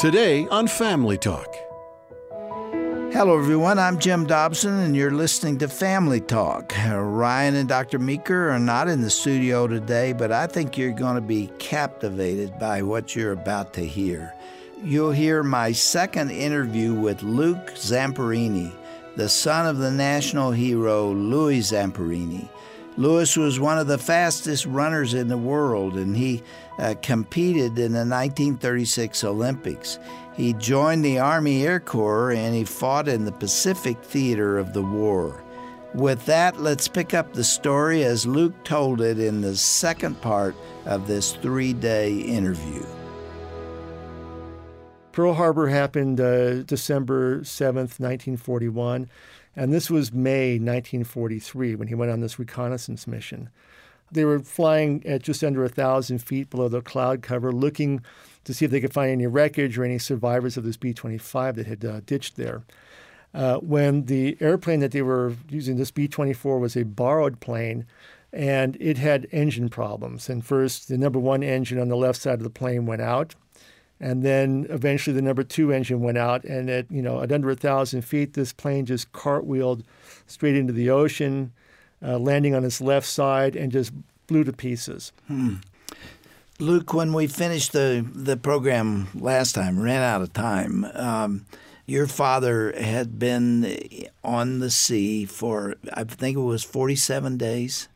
Today on Family Talk. Hello, everyone. I'm Jim Dobson, and you're listening to Family Talk. Uh, Ryan and Dr. Meeker are not in the studio today, but I think you're going to be captivated by what you're about to hear. You'll hear my second interview with Luke Zamperini, the son of the national hero Louis Zamperini. Louis was one of the fastest runners in the world, and he uh, competed in the 1936 Olympics. He joined the Army Air Corps and he fought in the Pacific theater of the war. With that, let's pick up the story as Luke told it in the second part of this three day interview. Pearl Harbor happened uh, December 7th, 1941. And this was May 1943 when he went on this reconnaissance mission. They were flying at just under 1,000 feet below the cloud cover, looking to see if they could find any wreckage or any survivors of this B 25 that had uh, ditched there. Uh, when the airplane that they were using, this B 24, was a borrowed plane, and it had engine problems. And first, the number one engine on the left side of the plane went out, and then eventually the number two engine went out, and at you know at under a thousand feet, this plane just cartwheeled straight into the ocean, uh, landing on its left side, and just blew to pieces. Hmm. Luke, when we finished the the program last time, ran out of time. Um, your father had been on the sea for I think it was forty seven days.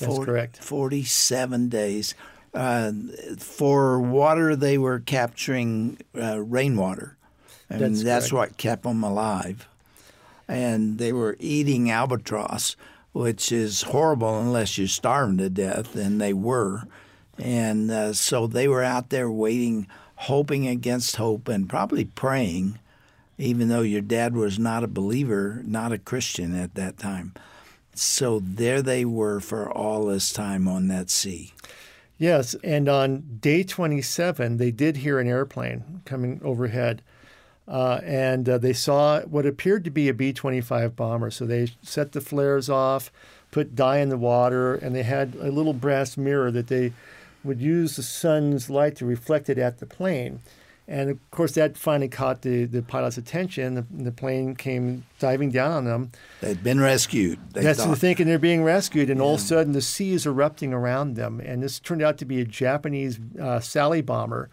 That's correct. Forty seven days. Uh, for water, they were capturing uh, rainwater. and that's, that's what kept them alive. And they were eating albatross, which is horrible unless you're starving to death, and they were. And uh, so they were out there waiting, hoping against hope, and probably praying, even though your dad was not a believer, not a Christian at that time. So there they were for all this time on that sea. Yes, and on day 27, they did hear an airplane coming overhead. Uh, and uh, they saw what appeared to be a B 25 bomber. So they set the flares off, put dye in the water, and they had a little brass mirror that they would use the sun's light to reflect it at the plane. And of course, that finally caught the, the pilot's attention. The, the plane came diving down on them. They'd been rescued. They That's thought. thinking they're being rescued, and yeah. all of a sudden the sea is erupting around them. And this turned out to be a Japanese uh, Sally bomber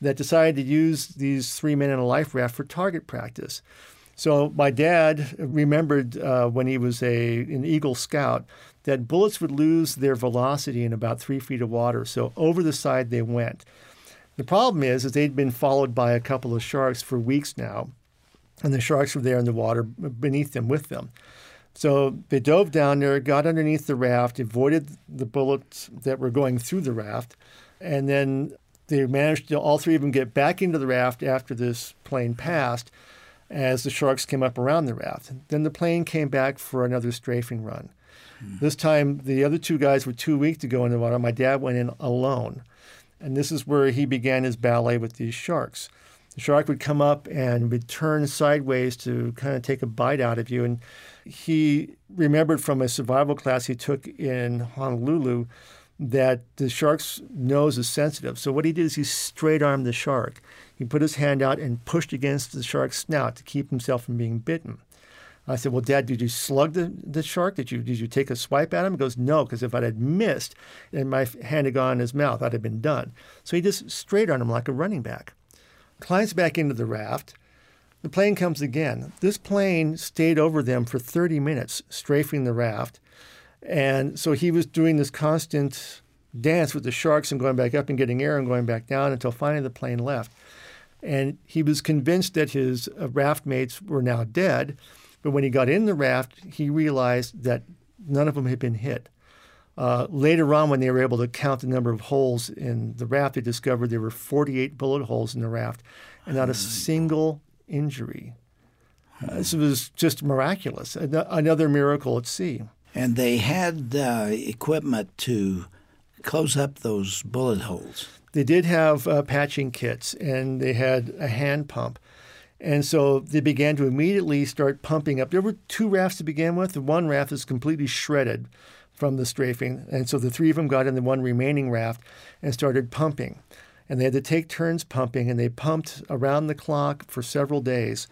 that decided to use these three men in a life raft for target practice. So my dad remembered uh, when he was a an Eagle Scout that bullets would lose their velocity in about three feet of water. So over the side they went. The problem is, is they'd been followed by a couple of sharks for weeks now, and the sharks were there in the water beneath them with them. So they dove down there, got underneath the raft, avoided the bullets that were going through the raft, and then they managed to all three of them get back into the raft after this plane passed as the sharks came up around the raft. Then the plane came back for another strafing run. Hmm. This time, the other two guys were too weak to go in the water. My dad went in alone. And this is where he began his ballet with these sharks. The shark would come up and would turn sideways to kind of take a bite out of you. And he remembered from a survival class he took in Honolulu that the shark's nose is sensitive. So what he did is he straight armed the shark. He put his hand out and pushed against the shark's snout to keep himself from being bitten. I said, "Well, Dad, did you slug the, the shark? Did you did you take a swipe at him?" He goes, "No, because if I had missed and my hand had gone in his mouth, I'd have been done." So he just straight on him like a running back. Climbs back into the raft. The plane comes again. This plane stayed over them for 30 minutes, strafing the raft, and so he was doing this constant dance with the sharks and going back up and getting air and going back down until finally the plane left. And he was convinced that his uh, raft mates were now dead but when he got in the raft, he realized that none of them had been hit. Uh, later on, when they were able to count the number of holes in the raft, they discovered there were 48 bullet holes in the raft and not a single injury. Uh, this was just miraculous, another miracle at sea. And they had uh, equipment to close up those bullet holes. They did have uh, patching kits, and they had a hand pump. And so they began to immediately start pumping up. There were two rafts to begin with. One raft is completely shredded from the strafing. And so the three of them got in the one remaining raft and started pumping. and they had to take turns pumping, and they pumped around the clock for several days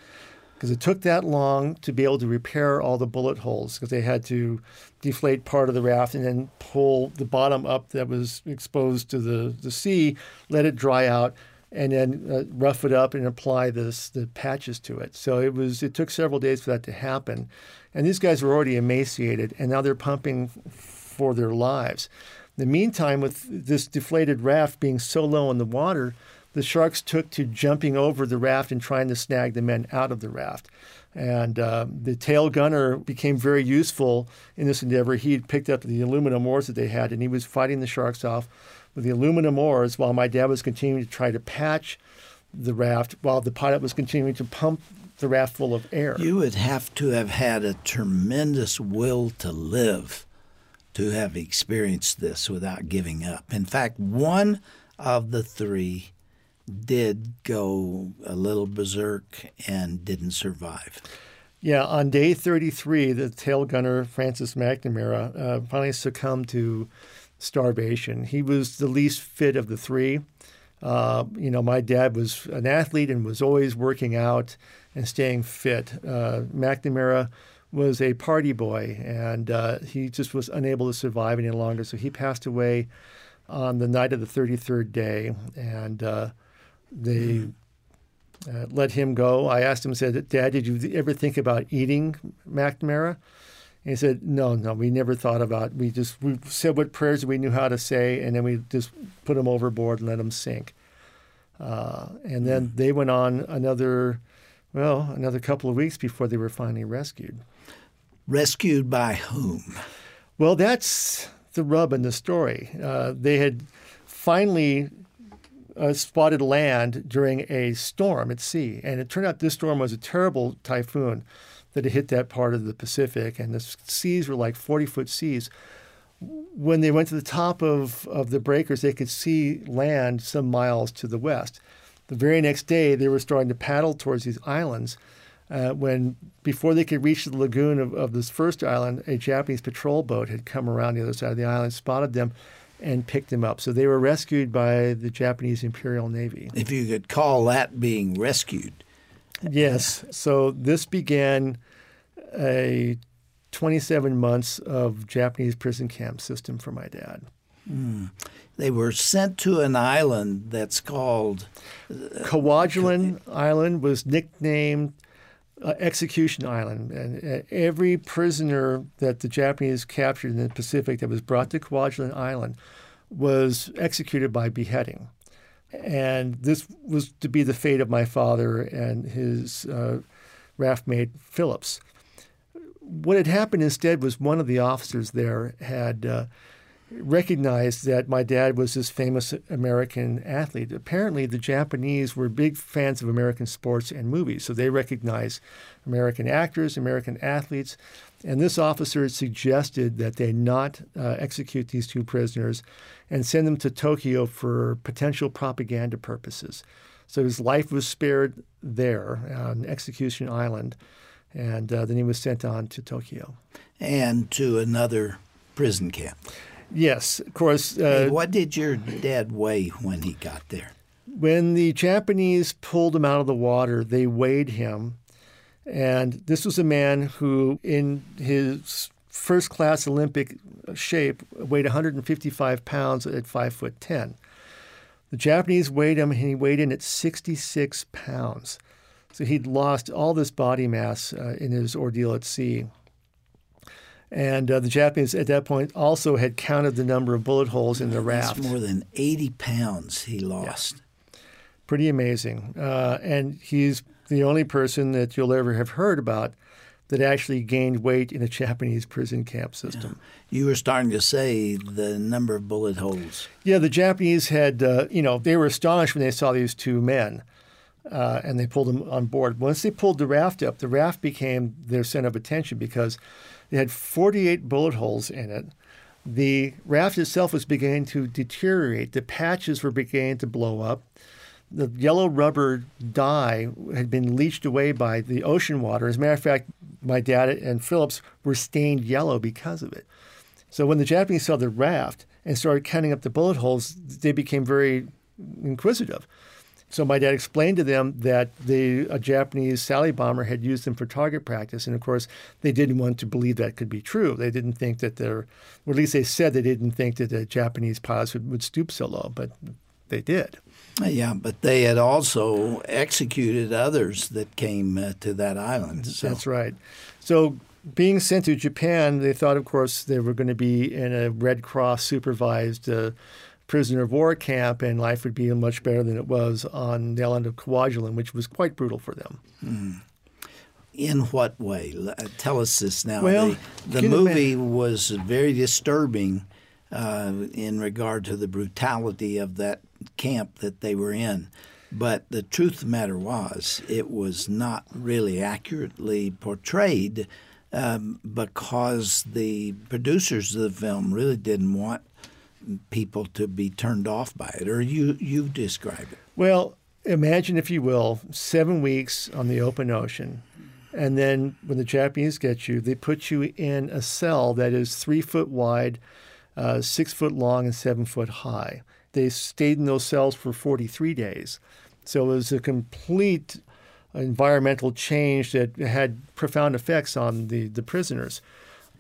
because it took that long to be able to repair all the bullet holes because they had to deflate part of the raft and then pull the bottom up that was exposed to the, the sea, let it dry out, and then uh, rough it up and apply this, the patches to it. So it was it took several days for that to happen, and these guys were already emaciated, and now they're pumping for their lives. In the meantime, with this deflated raft being so low in the water, the sharks took to jumping over the raft and trying to snag the men out of the raft. And uh, the tail gunner became very useful in this endeavor. He picked up the aluminum oars that they had, and he was fighting the sharks off with the aluminum oars while my dad was continuing to try to patch the raft while the pilot was continuing to pump the raft full of air. You would have to have had a tremendous will to live to have experienced this without giving up. In fact, one of the three did go a little berserk and didn't survive. Yeah, on day 33, the tail gunner, Francis McNamara, uh, finally succumbed to starvation. He was the least fit of the three. Uh, you know, my dad was an athlete and was always working out and staying fit. Uh, McNamara was a party boy, and uh, he just was unable to survive any longer. So he passed away on the night of the 33rd day, and uh, they uh, let him go. I asked him, said, Dad, did you ever think about eating McNamara? And he said, No, no, we never thought about. It. We just we said what prayers we knew how to say, and then we just put them overboard and let them sink. Uh, and then mm. they went on another, well, another couple of weeks before they were finally rescued. Rescued by whom? Well, that's the rub in the story. Uh, they had finally uh, spotted land during a storm at sea. And it turned out this storm was a terrible typhoon that had hit that part of the Pacific, and the seas were like 40 foot seas. When they went to the top of, of the breakers, they could see land some miles to the west. The very next day, they were starting to paddle towards these islands. Uh, when before they could reach the lagoon of, of this first island, a Japanese patrol boat had come around the other side of the island, spotted them, and picked them up. So they were rescued by the Japanese Imperial Navy. If you could call that being rescued. Yes. So this began a 27 months of Japanese prison camp system for my dad. Mm. They were sent to an island that's called uh, Kwajalein Island was nicknamed uh, Execution Island, and uh, every prisoner that the Japanese captured in the Pacific that was brought to Kwajalein Island was executed by beheading. And this was to be the fate of my father and his uh, raft mate Phillips. What had happened instead was one of the officers there had uh, recognized that my dad was this famous American athlete. Apparently, the Japanese were big fans of American sports and movies, so they recognized American actors, American athletes. And this officer suggested that they not uh, execute these two prisoners and send them to Tokyo for potential propaganda purposes. So his life was spared there on Execution Island, and uh, then he was sent on to Tokyo. And to another prison camp. Yes, of course. Uh, hey, what did your dad weigh when he got there? When the Japanese pulled him out of the water, they weighed him. And this was a man who, in his first class Olympic shape, weighed 155 pounds at 5 foot 10. The Japanese weighed him, and he weighed in at 66 pounds. So he'd lost all this body mass uh, in his ordeal at sea. And uh, the Japanese at that point also had counted the number of bullet holes in the raft. That's more than 80 pounds he lost. Yeah. Pretty amazing. Uh, and he's the only person that you'll ever have heard about that actually gained weight in a Japanese prison camp system. Yeah. You were starting to say the number of bullet holes. Yeah, the Japanese had, uh, you know, they were astonished when they saw these two men. Uh, and they pulled them on board. Once they pulled the raft up, the raft became their center of attention because it had 48 bullet holes in it. The raft itself was beginning to deteriorate. The patches were beginning to blow up. The yellow rubber dye had been leached away by the ocean water. As a matter of fact, my dad and Phillips were stained yellow because of it. So when the Japanese saw the raft and started counting up the bullet holes, they became very inquisitive. So my dad explained to them that the a Japanese Sally bomber had used them for target practice, and of course they didn't want to believe that could be true. They didn't think that there, or at least they said they didn't think that the Japanese pilots would, would stoop so low, but they did. Yeah, but they had also executed others that came uh, to that island. So. That's right. So being sent to Japan, they thought, of course, they were going to be in a Red Cross supervised. Uh, prisoner of war camp, and life would be much better than it was on the island of Kwajalein, which was quite brutal for them. Mm. In what way? Tell us this now. Well, the, the movie was very disturbing uh, in regard to the brutality of that camp that they were in. But the truth of the matter was, it was not really accurately portrayed um, because the producers of the film really didn't want people to be turned off by it, or you you describe it. Well, imagine if you will, seven weeks on the open ocean, and then when the Japanese get you, they put you in a cell that is three foot wide, uh, six foot long, and seven foot high. They stayed in those cells for 43 days, so it was a complete environmental change that had profound effects on the, the prisoners.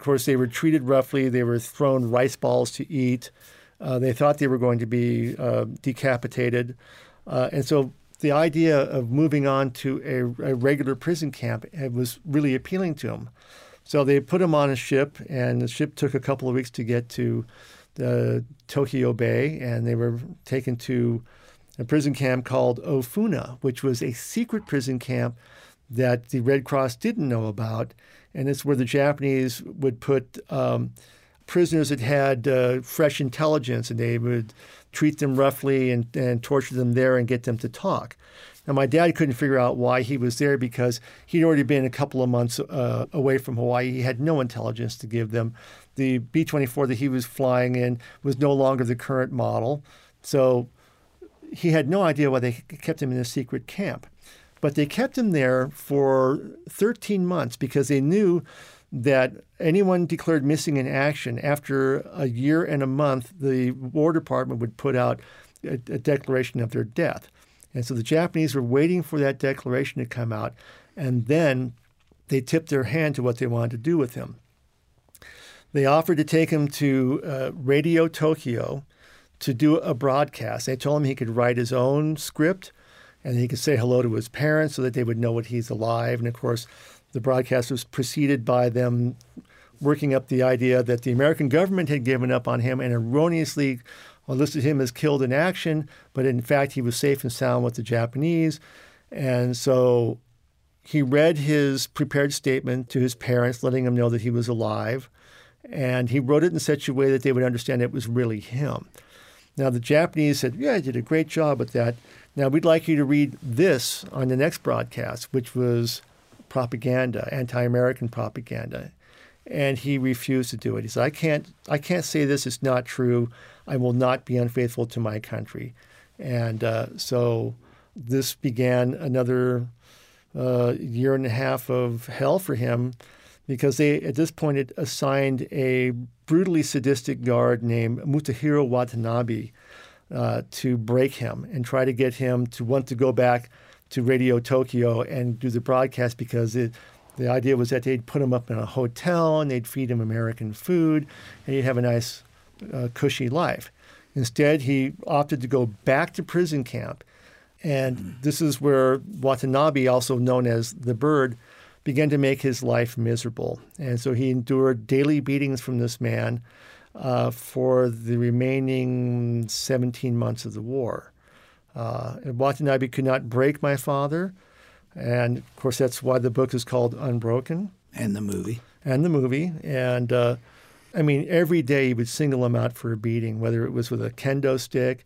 Of course, they were treated roughly. They were thrown rice balls to eat. Uh, they thought they were going to be uh, decapitated. Uh, and so the idea of moving on to a, a, regular prison camp was really appealing to them. So they put him on a ship, and the ship took a couple of weeks to get to the Tokyo Bay, and they were taken to a prison camp called Ofuna, which was a secret prison camp that the Red Cross didn't know about and it's where the Japanese would put um, prisoners that had uh, fresh intelligence, and they would treat them roughly and, and torture them there and get them to talk. Now, my dad couldn't figure out why he was there because he'd already been a couple of months uh, away from Hawaii. He had no intelligence to give them. The B 24 that he was flying in was no longer the current model. So he had no idea why they kept him in a secret camp. But they kept him there for 13 months because they knew that anyone declared missing in action after a year and a month, the War Department would put out a, a declaration of their death. And so the Japanese were waiting for that declaration to come out, and then they tipped their hand to what they wanted to do with him. They offered to take him to uh, Radio Tokyo to do a broadcast. They told him he could write his own script and he could say hello to his parents so that they would know that he's alive. And of course, the broadcast was preceded by them working up the idea that the American government had given up on him and erroneously listed him as killed in action, but in fact, he was safe and sound with the Japanese. And so he read his prepared statement to his parents, letting them know that he was alive. And he wrote it in such a way that they would understand it was really him. Now, the Japanese said, Yeah, I did a great job with that. Now, we'd like you to read this on the next broadcast, which was propaganda, anti-American propaganda. And he refused to do it. He said, "I can't, I can't say this is not true. I will not be unfaithful to my country." And uh, so, this began another uh, year and a half of hell for him, because they at this point had assigned a brutally sadistic guard named Mutsuhiro Watanabe uh, to break him and try to get him to want to go back to Radio Tokyo and do the broadcast because it, the idea was that they'd put him up in a hotel and they'd feed him American food and he'd have a nice, uh, cushy life. Instead, he opted to go back to prison camp. And this is where Watanabe, also known as the Bird, began to make his life miserable. And so he endured daily beatings from this man uh, for the remaining 17 months of the war. Uh, Watanabe could not break my father. And of course, that's why the book is called Unbroken. And the movie. And the movie. And uh, I mean, every day he would single him out for a beating, whether it was with a kendo stick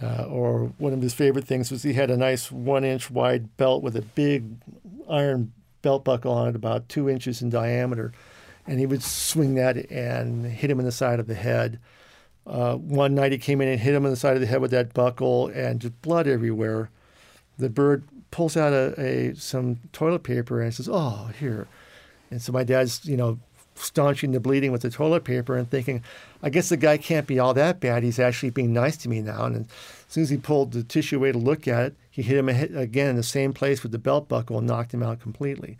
uh, or one of his favorite things was he had a nice one inch wide belt with a big iron belt buckle on it, about two inches in diameter and he would swing that and hit him in the side of the head. Uh, one night he came in and hit him in the side of the head with that buckle, and just blood everywhere. The bird pulls out a, a some toilet paper and says, "Oh, here." And so my dad's, you know, staunching the bleeding with the toilet paper and thinking, I guess the guy can't be all that bad. He's actually being nice to me now. And as soon as he pulled the tissue away to look at it, he hit him again in the same place with the belt buckle and knocked him out completely.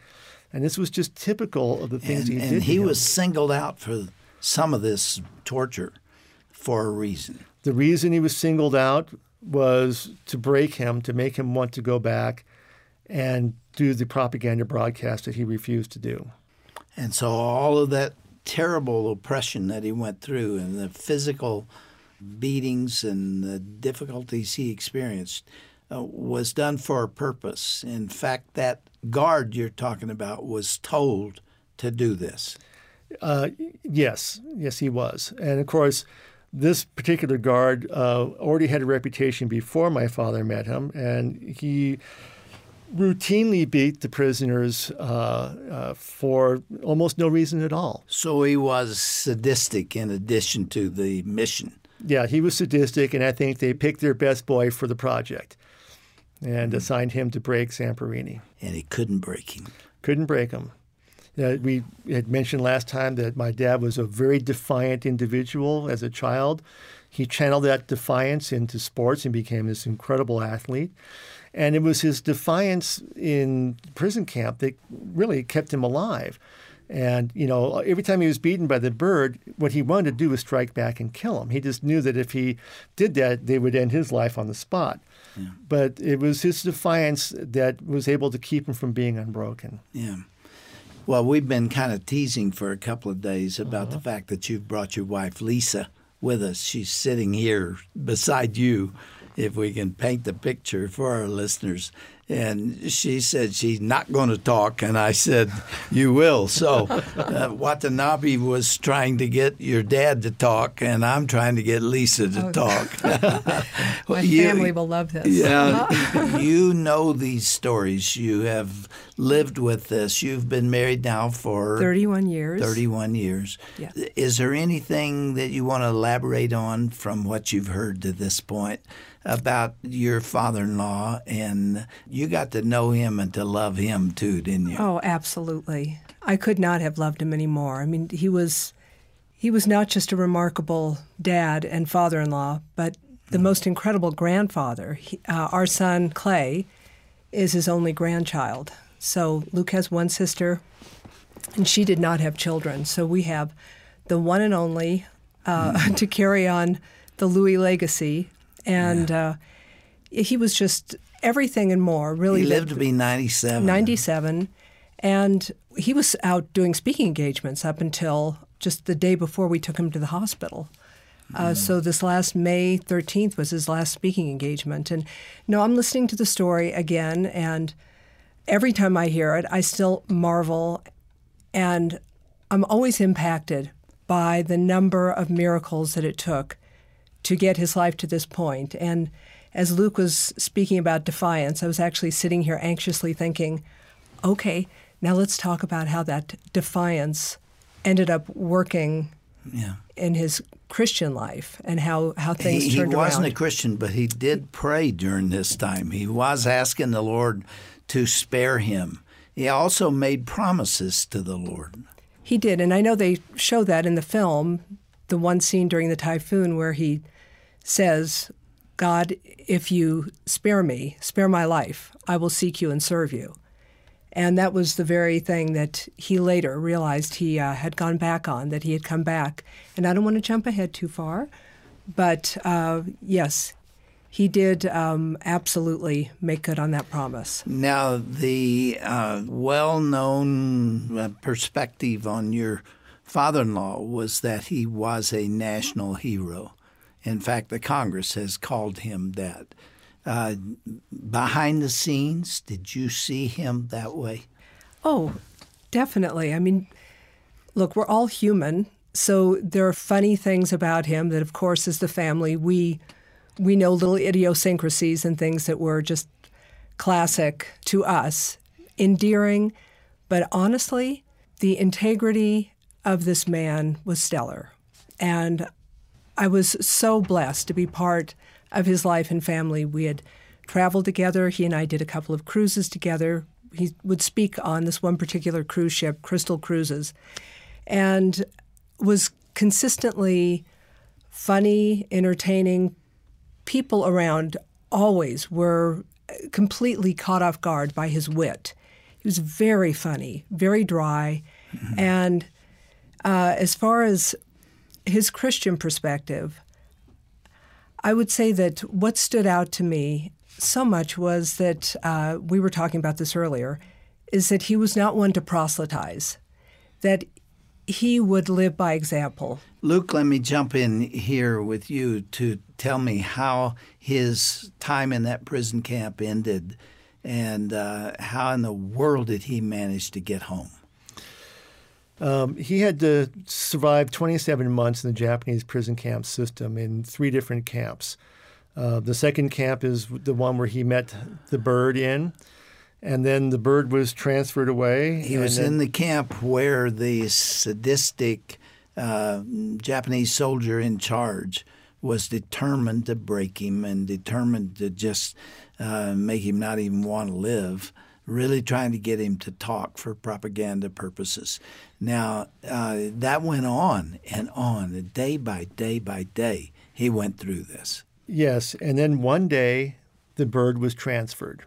And this was just typical of the things and, he did. And he was singled out for some of this torture for a reason. The reason he was singled out was to break him, to make him want to go back and do the propaganda broadcast that he refused to do. And so all of that terrible oppression that he went through and the physical beatings and the difficulties he experienced uh, was done for a purpose. In fact, that guard you're talking about was told to do this. Uh, yes, yes, he was. And of course, this particular guard uh, already had a reputation before my father met him, and he routinely beat the prisoners uh, uh, for almost no reason at all. So he was sadistic in addition to the mission. Yeah, he was sadistic, and I think they picked their best boy for the project and mm-hmm. assigned him to break Zamperini. And he couldn't break him. Couldn't break him. Uh, we had mentioned last time that my dad was a very defiant individual as a child. He channeled that defiance into sports and became this incredible athlete. And it was his defiance in prison camp that really kept him alive. And, you know, every time he was beaten by the bird, what he wanted to do was strike back and kill him. He just knew that if he did that, they would end his life on the spot. Yeah. But it was his defiance that was able to keep him from being unbroken. Yeah. Well, we've been kind of teasing for a couple of days about uh-huh. the fact that you've brought your wife, Lisa, with us. She's sitting here beside you if we can paint the picture for our listeners. And she said she's not going to talk, and I said, "You will." So uh, Watanabe was trying to get your dad to talk, and I'm trying to get Lisa to oh, talk. My you, family will love this. Yeah, you know these stories. You have lived with this. You've been married now for 31 years. 31 years. Yeah. Is there anything that you want to elaborate on from what you've heard to this point? About your father-in-law, and you got to know him and to love him too, didn't you? Oh, absolutely. I could not have loved him anymore. I mean, he was he was not just a remarkable dad and father-in-law, but the mm. most incredible grandfather. He, uh, our son Clay is his only grandchild. So Luke has one sister, and she did not have children. So we have the one and only uh, mm. to carry on the Louis legacy and yeah. uh, he was just everything and more. Really, he lived to be ninety-seven. Ninety-seven, and he was out doing speaking engagements up until just the day before we took him to the hospital. Uh, mm. so this last May 13th was his last speaking engagement. And no, I'm listening to the story again, and every time I hear it, I still marvel, and I'm always impacted by the number of miracles that it took to get his life to this point. And as Luke was speaking about defiance, I was actually sitting here anxiously thinking, okay, now let's talk about how that defiance ended up working yeah. in his Christian life and how, how things he, turned around. He wasn't around. a Christian, but he did pray during this time. He was asking the Lord to spare him. He also made promises to the Lord. He did, and I know they show that in the film the one scene during the typhoon where he says, God, if you spare me, spare my life, I will seek you and serve you. And that was the very thing that he later realized he uh, had gone back on, that he had come back. And I don't want to jump ahead too far, but uh, yes, he did um, absolutely make good on that promise. Now, the uh, well known uh, perspective on your father in law was that he was a national hero. In fact, the Congress has called him that. Uh, behind the scenes, did you see him that way? Oh, definitely. I mean, look, we're all human, so there are funny things about him that, of course, as the family, we we know little idiosyncrasies and things that were just classic to us, endearing, but honestly, the integrity of this man was stellar. And I was so blessed to be part of his life and family. We had traveled together. He and I did a couple of cruises together. He would speak on this one particular cruise ship, Crystal Cruises. and was consistently funny, entertaining. People around always were completely caught off guard by his wit. He was very funny, very dry, mm-hmm. and uh, as far as his Christian perspective, I would say that what stood out to me so much was that uh, we were talking about this earlier, is that he was not one to proselytize, that he would live by example. Luke, let me jump in here with you to tell me how his time in that prison camp ended and uh, how in the world did he manage to get home? Um, he had to survive 27 months in the Japanese prison camp system in three different camps. Uh, the second camp is the one where he met the bird in, and then the bird was transferred away. He was then, in the camp where the sadistic uh, Japanese soldier in charge was determined to break him and determined to just uh, make him not even want to live really trying to get him to talk for propaganda purposes. Now, uh, that went on and on, day by day by day, he went through this. Yes, and then one day the bird was transferred,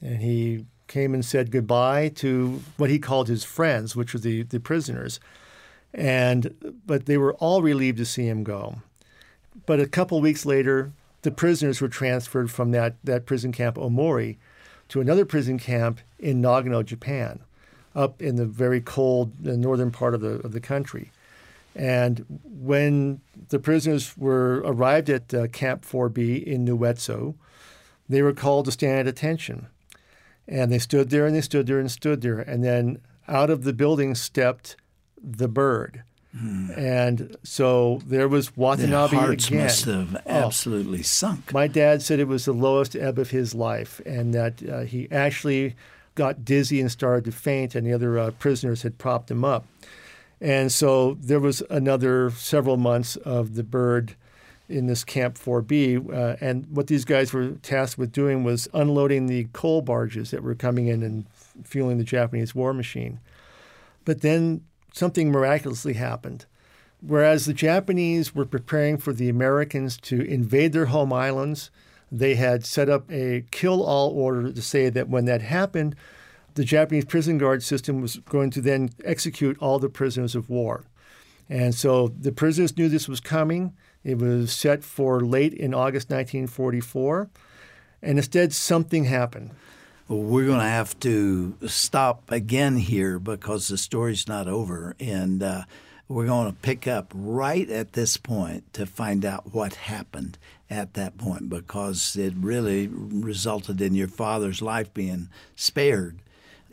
and he came and said goodbye to what he called his friends, which were the, the prisoners. And but they were all relieved to see him go. But a couple weeks later, the prisoners were transferred from that, that prison camp Omori to another prison camp in Nagano, Japan, up in the very cold the northern part of the, of the country. And when the prisoners were arrived at uh, Camp 4B in Naoetsu, they were called to stand at attention. And they stood there and they stood there and stood there. And then out of the building stepped the bird. Hmm. And so there was Watanabe Their hearts again. must have oh. absolutely sunk. My dad said it was the lowest ebb of his life, and that uh, he actually got dizzy and started to faint, and the other uh, prisoners had propped him up. And so there was another several months of the bird in this Camp 4B. Uh, and what these guys were tasked with doing was unloading the coal barges that were coming in and fueling the Japanese war machine. But then something miraculously happened. Whereas the Japanese were preparing for the Americans to invade their home islands, they had set up a kill all order to say that when that happened, the Japanese prison guard system was going to then execute all the prisoners of war. And so the prisoners knew this was coming. It was set for late in August 1944. And instead, something happened. We're going to have to stop again here because the story's not over. And uh, we're going to pick up right at this point to find out what happened at that point because it really resulted in your father's life being spared.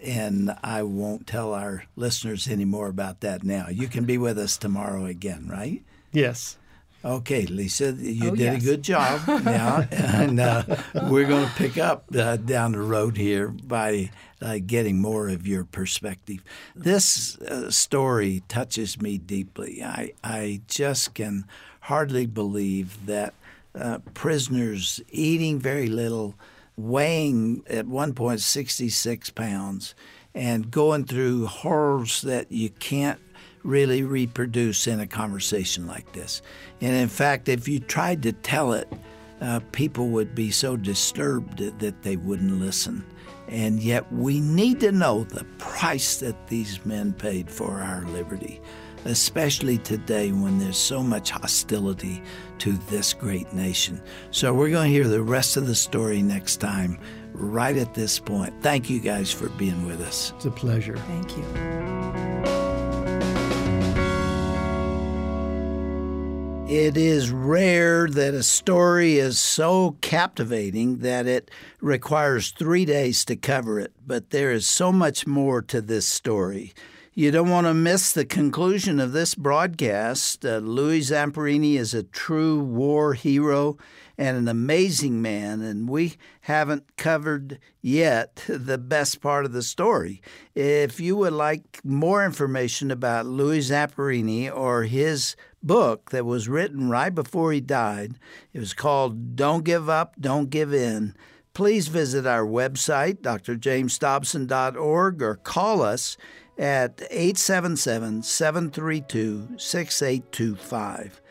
And I won't tell our listeners any more about that now. You can be with us tomorrow again, right? Yes. Okay, Lisa, you oh, did yes. a good job now, and uh, we're going to pick up uh, down the road here by uh, getting more of your perspective. This uh, story touches me deeply. I I just can hardly believe that uh, prisoners eating very little, weighing at one point sixty six pounds, and going through horrors that you can't really reproduce in a conversation like this. And in fact, if you tried to tell it, uh, people would be so disturbed that they wouldn't listen. And yet, we need to know the price that these men paid for our liberty, especially today when there's so much hostility to this great nation. So, we're going to hear the rest of the story next time, right at this point. Thank you guys for being with us. It's a pleasure. Thank you. It is rare that a story is so captivating that it requires three days to cover it, but there is so much more to this story. You don't want to miss the conclusion of this broadcast. Uh, Louis Zamperini is a true war hero and an amazing man, and we haven't covered yet the best part of the story. If you would like more information about Louis Zamperini or his book that was written right before he died. It was called Don't Give Up, Don't Give In. Please visit our website, drjamesdobson.org, or call us at 877 732 6825.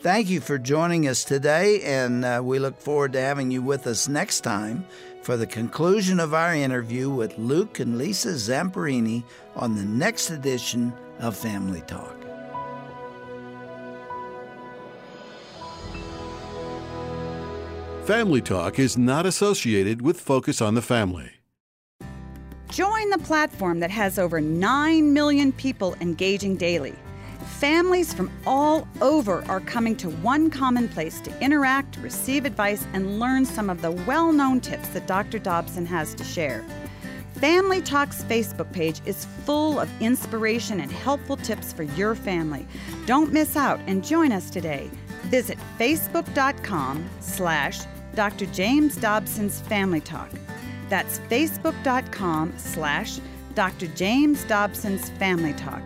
Thank you for joining us today, and uh, we look forward to having you with us next time for the conclusion of our interview with Luke and Lisa Zamperini on the next edition of Family Talk. Family Talk is not associated with Focus on the Family. Join the platform that has over 9 million people engaging daily. Families from all over are coming to one common place to interact, receive advice, and learn some of the well known tips that Dr. Dobson has to share. Family Talks Facebook page is full of inspiration and helpful tips for your family. Don't miss out and join us today. Visit facebook.com slash Dr. James Dobson's Family Talk. That's facebook.com slash Dr. James Dobson's Family Talk.